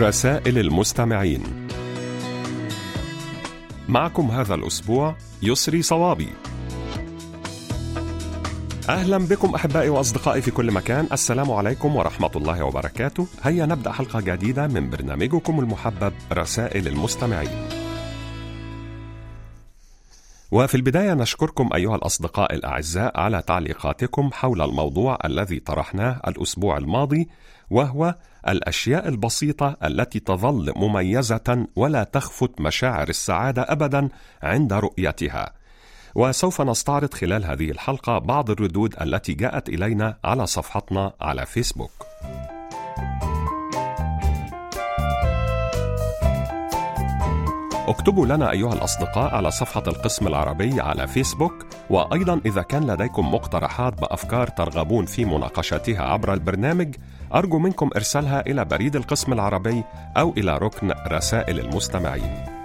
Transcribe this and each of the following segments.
رسائل المستمعين. معكم هذا الأسبوع يسري صوابي. أهلا بكم أحبائي وأصدقائي في كل مكان. السلام عليكم ورحمة الله وبركاته. هيا نبدأ حلقة جديدة من برنامجكم المحبب رسائل المستمعين. وفي البداية نشكركم أيها الأصدقاء الأعزاء على تعليقاتكم حول الموضوع الذي طرحناه الأسبوع الماضي وهو الأشياء البسيطة التي تظل مميزة ولا تخفت مشاعر السعادة أبدا عند رؤيتها. وسوف نستعرض خلال هذه الحلقة بعض الردود التي جاءت إلينا على صفحتنا على فيسبوك. اكتبوا لنا أيها الأصدقاء على صفحة القسم العربي على فيسبوك وأيضا إذا كان لديكم مقترحات بأفكار ترغبون في مناقشتها عبر البرنامج أرجو منكم إرسالها إلى بريد القسم العربي أو إلى ركن رسائل المستمعين.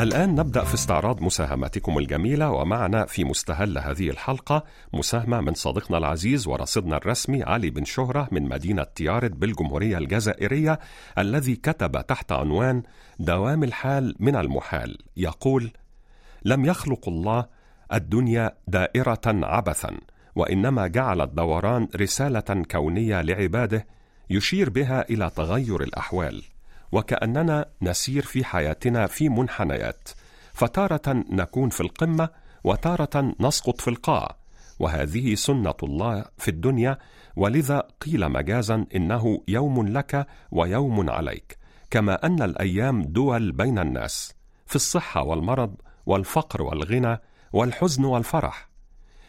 الآن نبدأ في استعراض مساهماتكم الجميلة ومعنا في مستهل هذه الحلقة مساهمة من صديقنا العزيز ورصيدنا الرسمي علي بن شهرة من مدينة تيارد بالجمهورية الجزائرية الذي كتب تحت عنوان دوام الحال من المحال يقول: لم يخلق الله الدنيا دائرة عبثا وإنما جعل الدوران رسالة كونية لعباده يشير بها إلى تغير الأحوال. وكأننا نسير في حياتنا في منحنيات. فتارة نكون في القمة وتارة نسقط في القاع. وهذه سنة الله في الدنيا ولذا قيل مجازا إنه يوم لك ويوم عليك كما أن الأيام دول بين الناس في الصحة والمرض والفقر والغنى والحزن والفرح.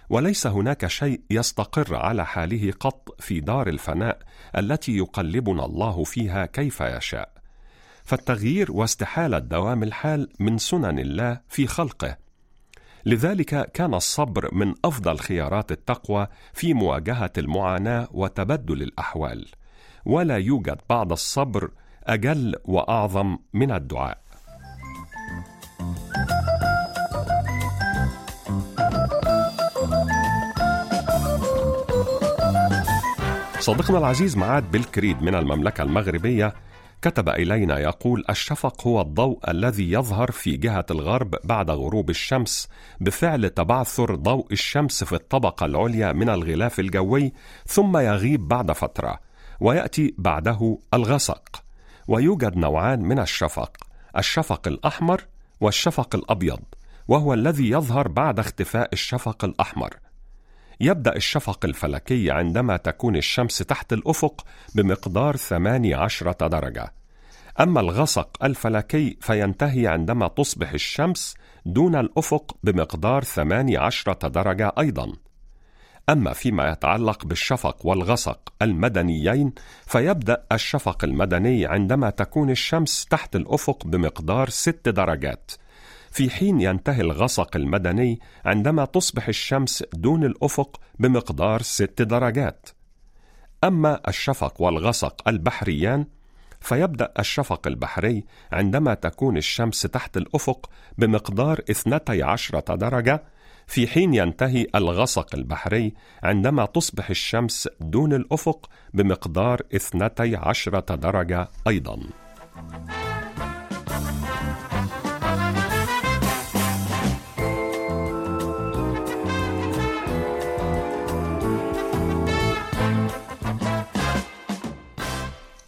وليس هناك شيء يستقر على حاله قط في دار الفناء التي يقلبنا الله فيها كيف يشاء. فالتغيير واستحاله دوام الحال من سنن الله في خلقه. لذلك كان الصبر من أفضل خيارات التقوى في مواجهة المعاناة وتبدل الأحوال ولا يوجد بعد الصبر أجل وأعظم من الدعاء. صديقنا العزيز معاد بالكريد من المملكة المغربية كتب إلينا يقول الشفق هو الضوء الذي يظهر في جهة الغرب بعد غروب الشمس بفعل تبعثر ضوء الشمس في الطبقة العليا من الغلاف الجوي ثم يغيب بعد فترة ويأتي بعده الغسق ويوجد نوعان من الشفق الشفق الأحمر والشفق الأبيض وهو الذي يظهر بعد اختفاء الشفق الأحمر. يبدأ الشفق الفلكي عندما تكون الشمس تحت الأفق بمقدار 18 درجة. أما الغسق الفلكي فينتهي عندما تصبح الشمس دون الأفق بمقدار 18 درجة أيضا. أما فيما يتعلق بالشفق والغسق المدنيين فيبدأ الشفق المدني عندما تكون الشمس تحت الأفق بمقدار 6 درجات. في حين ينتهي الغسق المدني عندما تصبح الشمس دون الأفق بمقدار ست درجات. أما الشفق والغسق البحريان فيبدأ الشفق البحري عندما تكون الشمس تحت الأفق بمقدار 12 درجة في حين ينتهي الغسق البحري عندما تصبح الشمس دون الأفق بمقدار 12 درجة أيضاً.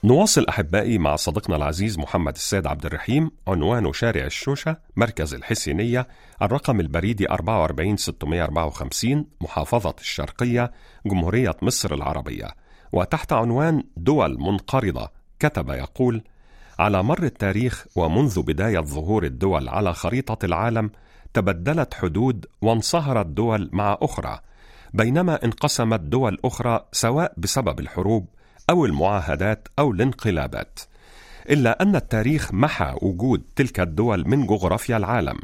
نواصل أحبائي مع صديقنا العزيز محمد السيد عبد الرحيم عنوان شارع الشوشة مركز الحسينية الرقم البريدي 44654 محافظة الشرقية جمهورية مصر العربية. وتحت عنوان دول منقرضة كتب يقول على مر التاريخ ومنذ بداية ظهور الدول على خريطة العالم تبدلت حدود وانصهرت دول مع أخرى بينما انقسمت دول أخرى سواء بسبب الحروب أو المعاهدات أو الانقلابات إلا أن التاريخ محى وجود تلك الدول من جغرافيا العالم.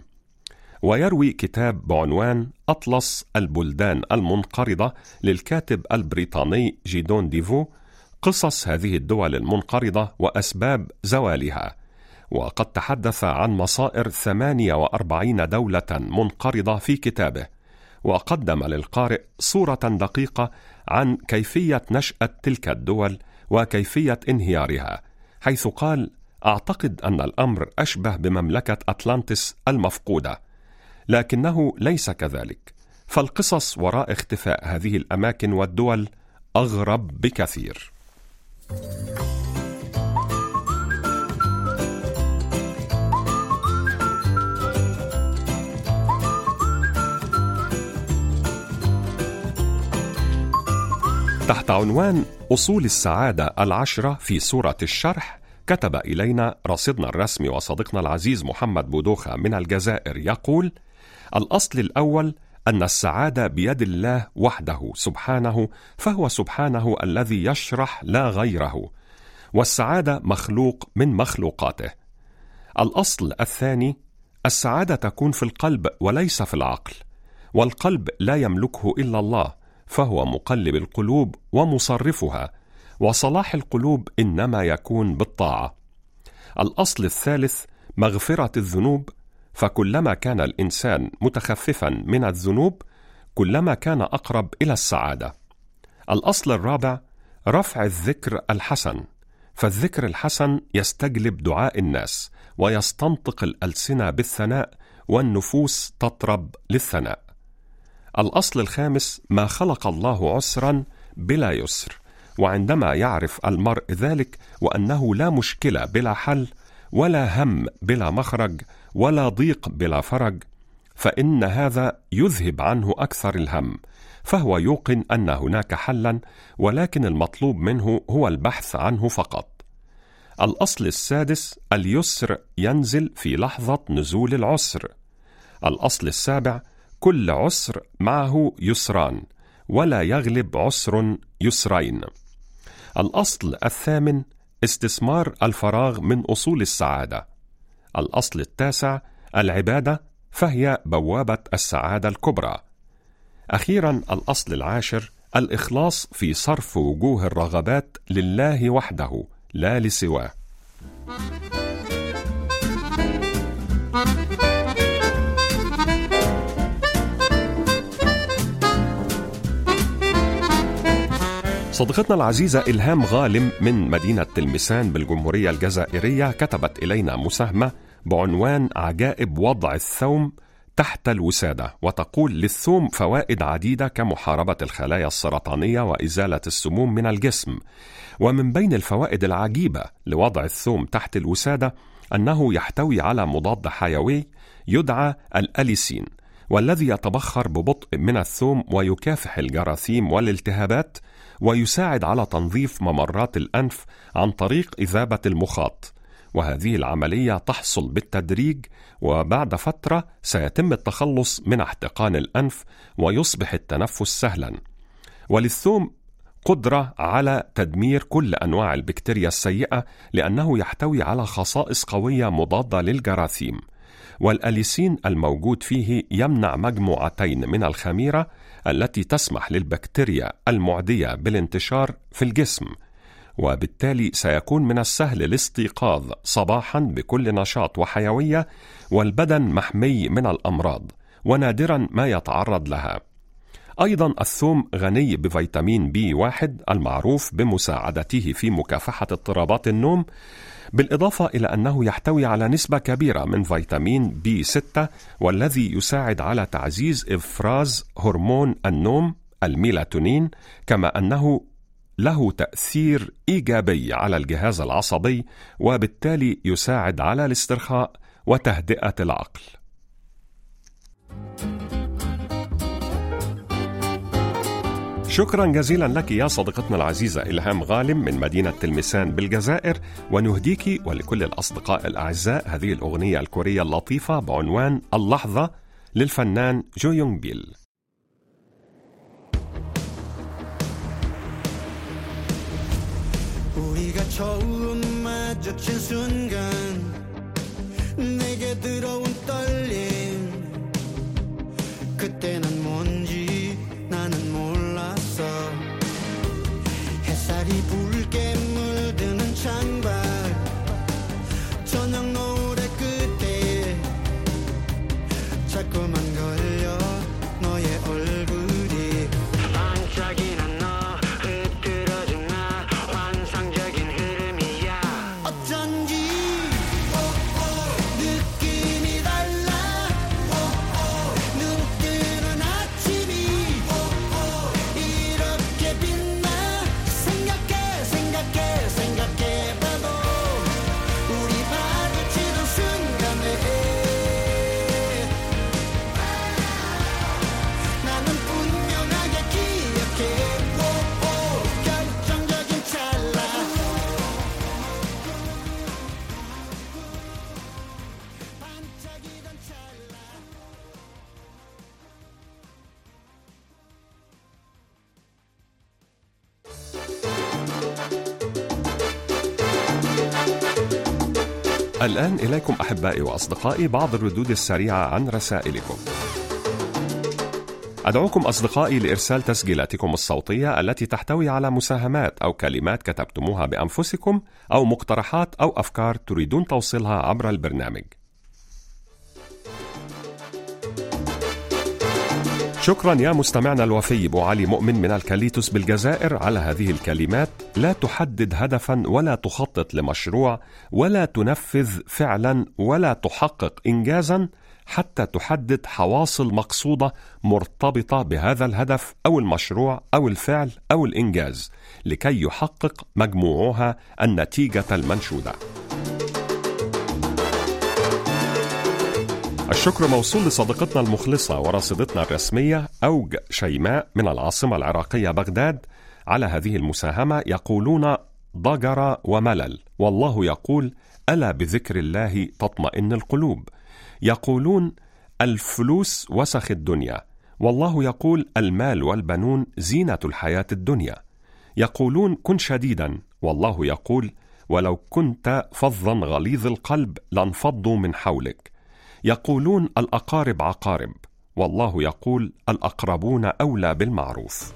ويروي كتاب بعنوان أطلس البلدان المنقرضة للكاتب البريطاني جيدون ديفو قصص هذه الدول المنقرضة وأسباب زوالها. وقد تحدث عن مصائر 48 دولة منقرضة في كتابه. وقدم للقارئ صورة دقيقة عن كيفية نشأة تلك الدول وكيفية انهيارها حيث قال أعتقد أن الأمر أشبه بمملكة اطلانتس المفقودة لكنه ليس كذلك فالقصص وراء اختفاء هذه الأماكن والدول أغرب بكثير. تحت عنوان أصول السعادة العشرة في سورة الشرح كتب إلينا رصيدنا الرسمي وصديقنا العزيز محمد بودوخة من الجزائر يقول: الأصل الأول أن السعادة بيد الله وحده سبحانه، فهو سبحانه الذي يشرح لا غيره، والسعادة مخلوق من مخلوقاته. الأصل الثاني: السعادة تكون في القلب وليس في العقل، والقلب لا يملكه إلا الله، فهو مقلب القلوب ومصرفها وصلاح القلوب إنما يكون بالطاعة. الأصل الثالث مغفرة الذنوب فكلما كان الإنسان متخففا من الذنوب كلما كان أقرب إلى السعادة. الأصل الرابع رفع الذكر الحسن فالذكر الحسن يستجلب دعاء الناس ويستنطق الألسنة بالثناء والنفوس تطرب للثناء. الأصل الخامس ما خلق الله عسرا بلا يسر وعندما يعرف المرء ذلك وأنه لا مشكله بلا حل ولا هم بلا مخرج ولا ضيق بلا فرج فإن هذا يذهب عنه أكثر الهم فهو يوقن أن هناك حلا ولكن المطلوب منه هو البحث عنه فقط. الأصل السادس اليسر ينزل في لحظة نزول العسر. الأصل السابع كل عسر معه يسران ولا يغلب عسر يسرين الأصل الثامن استثمار الفراغ من أصول السعادة. الأصل التاسع العبادة فهي بوابة السعادة الكبرى. أخيرا الأصل العاشر الإخلاص في صرف وجوه الرغبات لله وحده لا لسواه. صديقتنا العزيزة إلهام غالم من مدينة تلمسان بالجمهورية الجزائرية كتبت إلينا مساهمة بعنوان عجائب وضع الثوم تحت الوسادة وتقول للثوم فوائد عديدة كمحاربة الخلايا السرطانية وإزالة السموم من الجسم. ومن بين الفوائد العجيبة لوضع الثوم تحت الوسادة أنه يحتوي على مضاد حيوي يدعى الأليسين. والذي يتبخر ببطء من الثوم ويكافح الجراثيم والالتهابات ويساعد على تنظيف ممرات الأنف عن طريق إذابة المخاط. وهذه العملية تحصل بالتدريج وبعد فترة سيتم التخلص من احتقان الأنف ويصبح التنفس سهلا. وللثوم قدرة على تدمير كل أنواع البكتيريا السيئة لأنه يحتوي على خصائص قوية مضادة للجراثيم. والأليسين الموجود فيه يمنع مجموعتين من الخميرة التي تسمح للبكتيريا المعدية بالانتشار في الجسم وبالتالي سيكون من السهل الاستيقاظ صباحا بكل نشاط وحيوية والبدن محمي من الأمراض ونادرا ما يتعرض لها. أيضا الثوم غني بفيتامين B واحد المعروف بمساعدته في مكافحة اضطرابات النوم بالإضافة إلى أنه يحتوي على نسبة كبيرة من فيتامين B 6 والذي يساعد على تعزيز إفراز هرمون النوم الميلاتونين كما أنه له تأثير إيجابي على الجهاز العصبي وبالتالي يساعد على الاسترخاء وتهدئة العقل. شكرا جزيلا لك يا صديقتنا العزيزة إلهام غالم من مدينة تلمسان بالجزائر ونهديك ولكل الأصدقاء الأعزاء هذه الأغنية الكورية اللطيفة بعنوان اللحظة للفنان جو يونغ بيل 우리가 처음 마주친 순간 내게 들어온 떨림 الآن إليكم أحبائي وأصدقائي بعض الردود السريعة عن رسائلكم. أدعوكم أصدقائي لإرسال تسجيلاتكم الصوتية التي تحتوي على مساهمات أو كلمات كتبتموها بأنفسكم أو مقترحات أو أفكار تريدون توصيلها عبر البرنامج. شكرا يا مستمعنا الوفي أبو علي مؤمن من الكاليتوس بالجزائر على هذه الكلمات. لا تحدد هدفا ولا تخطط لمشروع ولا تنفذ فعلا ولا تحقق انجازا حتى تحدد حواصل مقصودة مرتبطة بهذا الهدف أو المشروع أو الفعل أو الإنجاز لكي يحقق مجموعها النتيجة المنشودة. الشكر موصول لصديقتنا المخلصة ورصيدتنا الرسمية أوج شيماء من العاصمة العراقية بغداد. على هذه المساهمة يقولون ضجر وملل والله يقول ألا بذكر الله تطمئن القلوب. يقولون الفلوس وسخ الدنيا والله يقول المال والبنون زينة الحياة الدنيا. يقولون كن شديدا والله يقول ولو كنت فظا غليظ القلب لانفضوا من حولك. يقولون الأقارب عقارب والله يقول الأقربون أولى بالمعروف.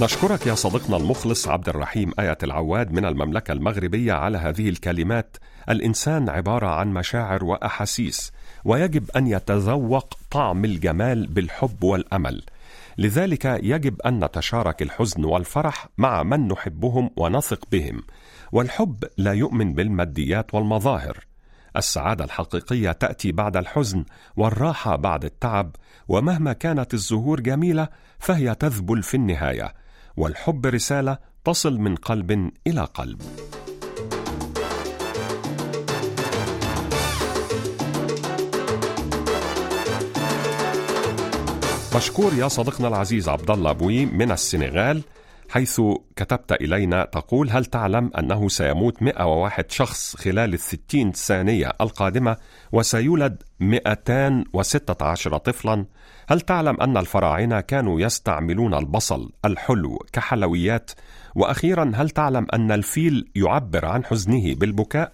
نشكرك يا صديقنا المخلص عبد الرحيم آية العواد من المملكة المغربية على هذه الكلمات. الإنسان عبارة عن مشاعر وأحاسيس ويجب أن يتذوق طعم الجمال بالحب والأمل. لذلك يجب أن نتشارك الحزن والفرح مع من نحبهم ونثق بهم. والحب لا يؤمن بالماديات والمظاهر. السعادة الحقيقية تأتي بعد الحزن والراحة بعد التعب ومهما كانت الزهور جميلة فهي تذبل في النهاية. والحب رسالة تصل من قلب إلى قلب. مشكور يا صديقنا العزيز عبد الله بوي من السنغال حيث كتبت إلينا تقول هل تعلم أنه سيموت 101 شخص خلال الستين ثانية القادمة وسيولد 216 طفلا هل تعلم أن الفراعنة كانوا يستعملون البصل الحلو كحلويات وأخيرا هل تعلم أن الفيل يعبر عن حزنه بالبكاء؟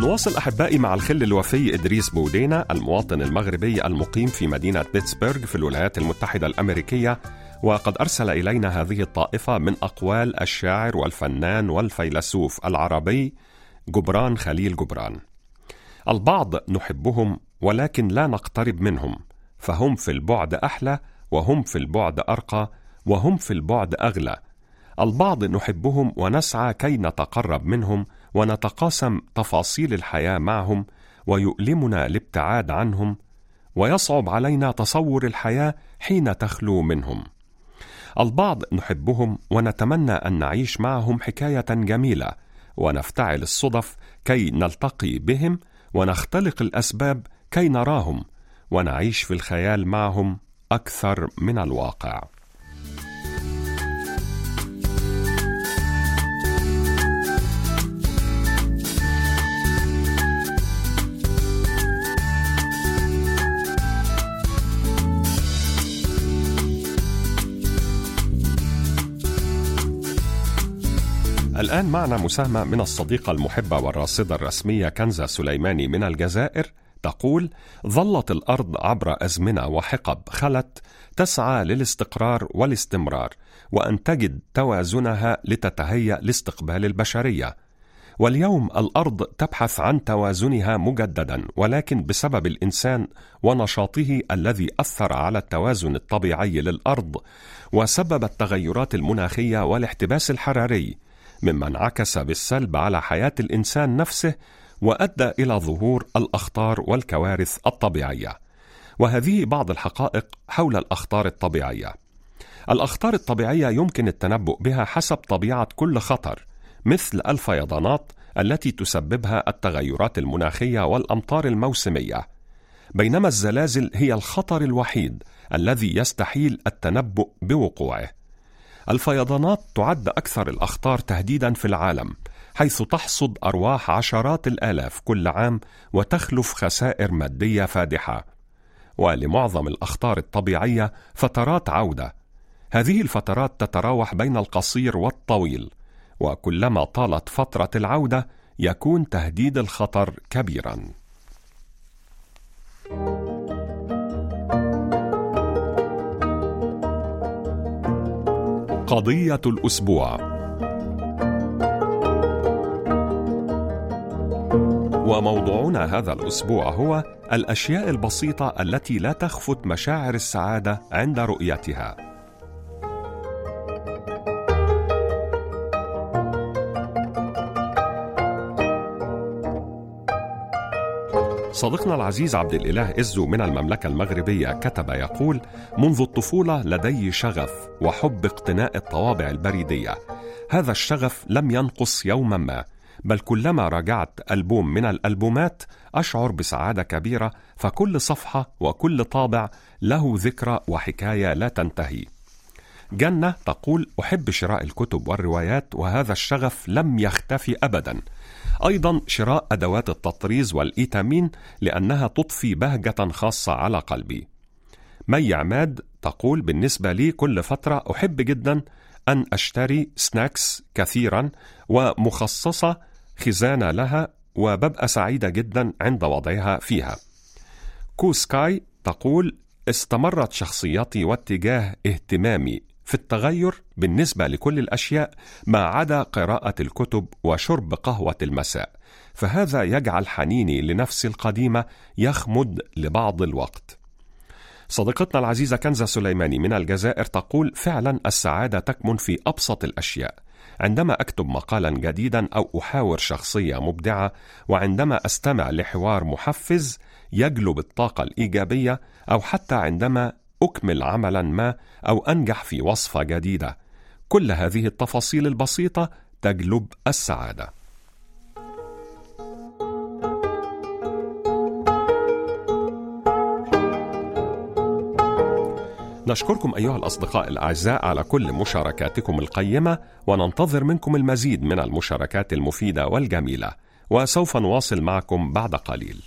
نواصل أحبائي مع الخل الوفي إدريس بودينا المواطن المغربي المقيم في مدينة بيتسبرغ في الولايات المتحدة الأمريكية. وقد أرسل إلينا هذه الطائفة من أقوال الشاعر والفنان والفيلسوف العربي جبران خليل جبران. البعض نحبهم ولكن لا نقترب منهم فهم في البعد أحلى وهم في البعد أرقى وهم في البعد أغلى. البعض نحبهم ونسعى كي نتقرب منهم ونتقاسم تفاصيل الحياة معهم ويؤلمنا الابتعاد عنهم ويصعب علينا تصور الحياة حين تخلو منهم. البعض نحبهم ونتمنى أن نعيش معهم حكاية جميلة ونفتعل الصدف كي نلتقي بهم ونختلق الأسباب كي نراهم ونعيش في الخيال معهم أكثر من الواقع. الآن معنا مساهمة من الصديقة المحبة والراصدة الرسمية كنزة سليماني من الجزائر تقول: ظلت الأرض عبر أزمنة وحقب خلت تسعى للاستقرار والاستمرار وأن تجد توازنها لتتهيأ لاستقبال البشرية. واليوم الأرض تبحث عن توازنها مجددا ولكن بسبب الإنسان ونشاطه الذي أثر على التوازن الطبيعي للأرض وسبب التغيرات المناخية والاحتباس الحراري مما انعكس بالسلب على حياة الإنسان نفسه وأدى إلى ظهور الأخطار والكوارث الطبيعية. وهذه بعض الحقائق حول الأخطار الطبيعية. الأخطار الطبيعية يمكن التنبؤ بها حسب طبيعة كل خطر مثل الفيضانات التي تسببها التغيرات المناخية والأمطار الموسمية. بينما الزلازل هي الخطر الوحيد الذي يستحيل التنبؤ بوقوعه. الفيضانات تعد أكثر الأخطار تهديدا في العالم حيث تحصد أرواح عشرات الآلاف كل عام وتخلف خسائر مادية فادحة. ولمعظم الأخطار الطبيعية فترات عودة. هذه الفترات تتراوح بين القصير والطويل وكلما طالت فترة العودة يكون تهديد الخطر كبيرا. قضية الأسبوع. وموضوعنا هذا الأسبوع هو الأشياء البسيطة التي لا تخفت مشاعر السعادة عند رؤيتها. صديقنا العزيز عبد الإله إزو من المملكة المغربية كتب يقول منذ الطفولة لدي شغف وحب اقتناء الطوابع البريدية. هذا الشغف لم ينقص يوما ما بل كلما راجعت ألبوم من الألبومات أشعر بسعادة كبيرة فكل صفحة وكل طابع له ذكرى وحكاية لا تنتهي. جنة تقول أحب شراء الكتب والروايات وهذا الشغف لم يختفي أبدا. أيضا شراء أدوات التطريز والإيتامين لأنها تضفي بهجة خاصة على قلبي. مي عماد تقول بالنسبة لي كل فترة أحب جدا أن أشتري snacks كثيرا ومخصصة خزانة لها وببقى سعيدة جدا عند وضعها فيها. كوسكاي تقول استمرت شخصيتي واتجاه اهتمامي. في التغير بالنسبة لكل الأشياء ما عدا قراءة الكتب وشرب قهوة المساء. فهذا يجعل حنيني لنفسي القديمة يخمد لبعض الوقت. صديقتنا العزيزة كنزة سليماني من الجزائر تقول فعلا السعادة تكمن في أبسط الأشياء. عندما أكتب مقالا جديدا أو أحاور شخصية مبدعة وعندما أستمع لحوار محفز يجلب الطاقة الإيجابية أو حتى عندما أكمل عملا ما أو أنجح في وصفة جديدة. كل هذه التفاصيل البسيطة تجلب السعادة. نشكركم أيها الأصدقاء الأعزاء على كل مشاركاتكم القيمة وننتظر منكم المزيد من المشاركات المفيدة والجميلة. وسوف نواصل معكم بعد قليل.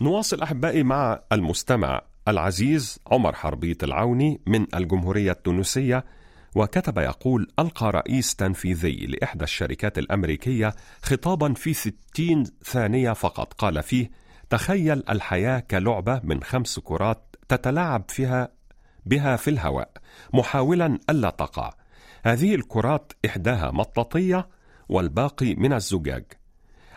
نواصل أحبائي مع المستمع العزيز عمر حربيط العوني من الجمهورية التونسية وكتب يقول ألقى رئيس تنفيذي لإحدى الشركات الأمريكية خطابا في ستين ثانية فقط. قال فيه تخيل الحياة كلعبة من خمس كرات تتلاعب فيها بها في الهواء محاولا ألا تقع. هذه الكرات إحداها مطاطية والباقي من الزجاج.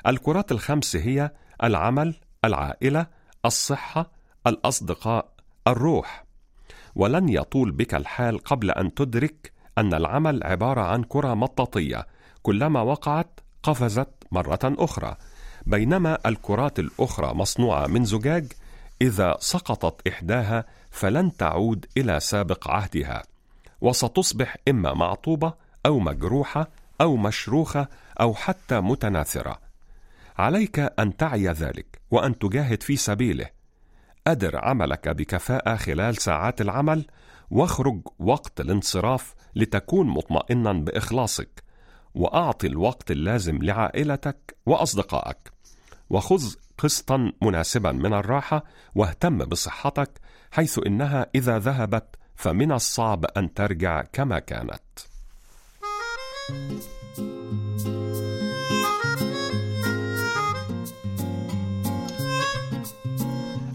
الكرات الخمس هي العمل العائلة الصحة الأصدقاء الروح. ولن يطول بك الحال قبل أن تدرك أن العمل عبارة عن كرة مطاطية كلما وقعت قفزت مرة أخرى. بينما الكرات الأخرى مصنوعة من زجاج إذا سقطت إحداها فلن تعود إلى سابق عهدها. وستصبح إما معطوبة أو مجروحة أو مشروخة أو حتى متناثرة. عليك أن تعي ذلك وأن تجاهد في سبيله. أدر عملك بكفاءة خلال ساعات العمل واخرج وقت الانصراف لتكون مطمئنا بإخلاصك وأعط الوقت اللازم لعائلتك وأصدقائك. وخذ قسطا مناسبا من الراحة واهتم بصحتك حيث إنها إذا ذهبت فمن الصعب أن ترجع كما كانت.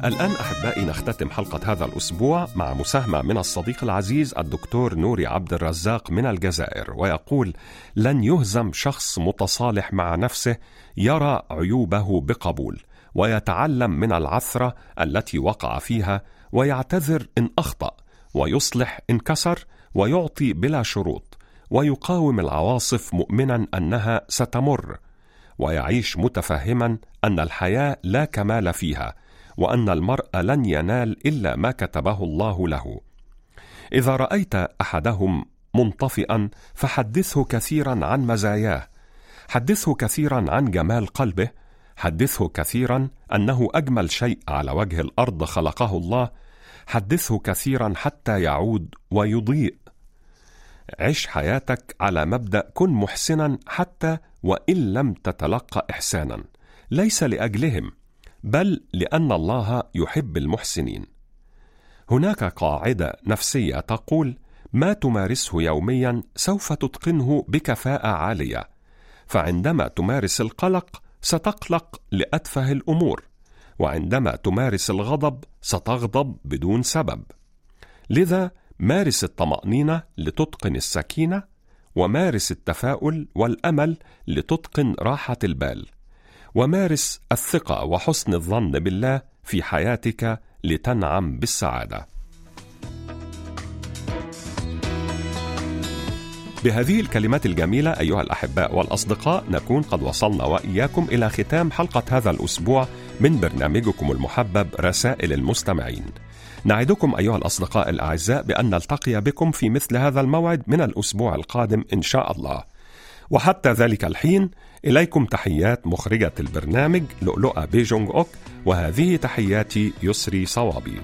الآن أحبائي نختتم حلقة هذا الأسبوع مع مساهمة من الصديق العزيز الدكتور نوري عبد الرزاق من الجزائر ويقول: لن يهزم شخص متصالح مع نفسه يرى عيوبه بقبول ويتعلم من العثرة التي وقع فيها ويعتذر إن أخطأ ويصلح إن كسر ويعطي بلا شروط ويقاوم العواصف مؤمنا أنها ستمر ويعيش متفهما أن الحياة لا كمال فيها وأن المرء لن ينال إلا ما كتبه الله له. إذا رأيت أحدهم منطفئا فحدثه كثيرا عن مزاياه. حدثه كثيرا عن جمال قلبه. حدثه كثيرا أنه أجمل شيء على وجه الأرض خلقه الله. حدثه كثيرا حتى يعود ويضيء. عش حياتك على مبدأ كن محسنا حتى وإن لم تتلقى احسانا. ليس لأجلهم. بل لأن الله يحب المحسنين. هناك قاعدة نفسية تقول ما تمارسه يوميا سوف تتقنه بكفاءة عالية فعندما تمارس القلق ستقلق لأتفه الأمور وعندما تمارس الغضب ستغضب بدون سبب. لذا مارس الطمأنينة لتتقن السكينة ومارس التفاؤل والأمل لتتقن راحة البال. ومارس الثقة وحسن الظن بالله في حياتك لتنعم بالسعادة. بهذه الكلمات الجميلة أيها الأحباء والأصدقاء نكون قد وصلنا وإياكم إلى ختام حلقة هذا الأسبوع من برنامجكم المحبب رسائل المستمعين. نعدكم أيها الأصدقاء الأعزاء بأن نلتقي بكم في مثل هذا الموعد من الأسبوع القادم إن شاء الله. وحتى ذلك الحين إليكم تحيات مخرجة البرنامج لؤلؤة بيجونغ أوك وهذه تحياتي يسري صوابي.